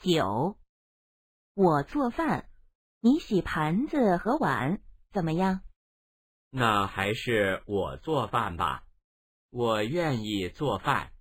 九我做饭你洗盘子和碗怎么样？那还是我做饭吧。我愿意做饭。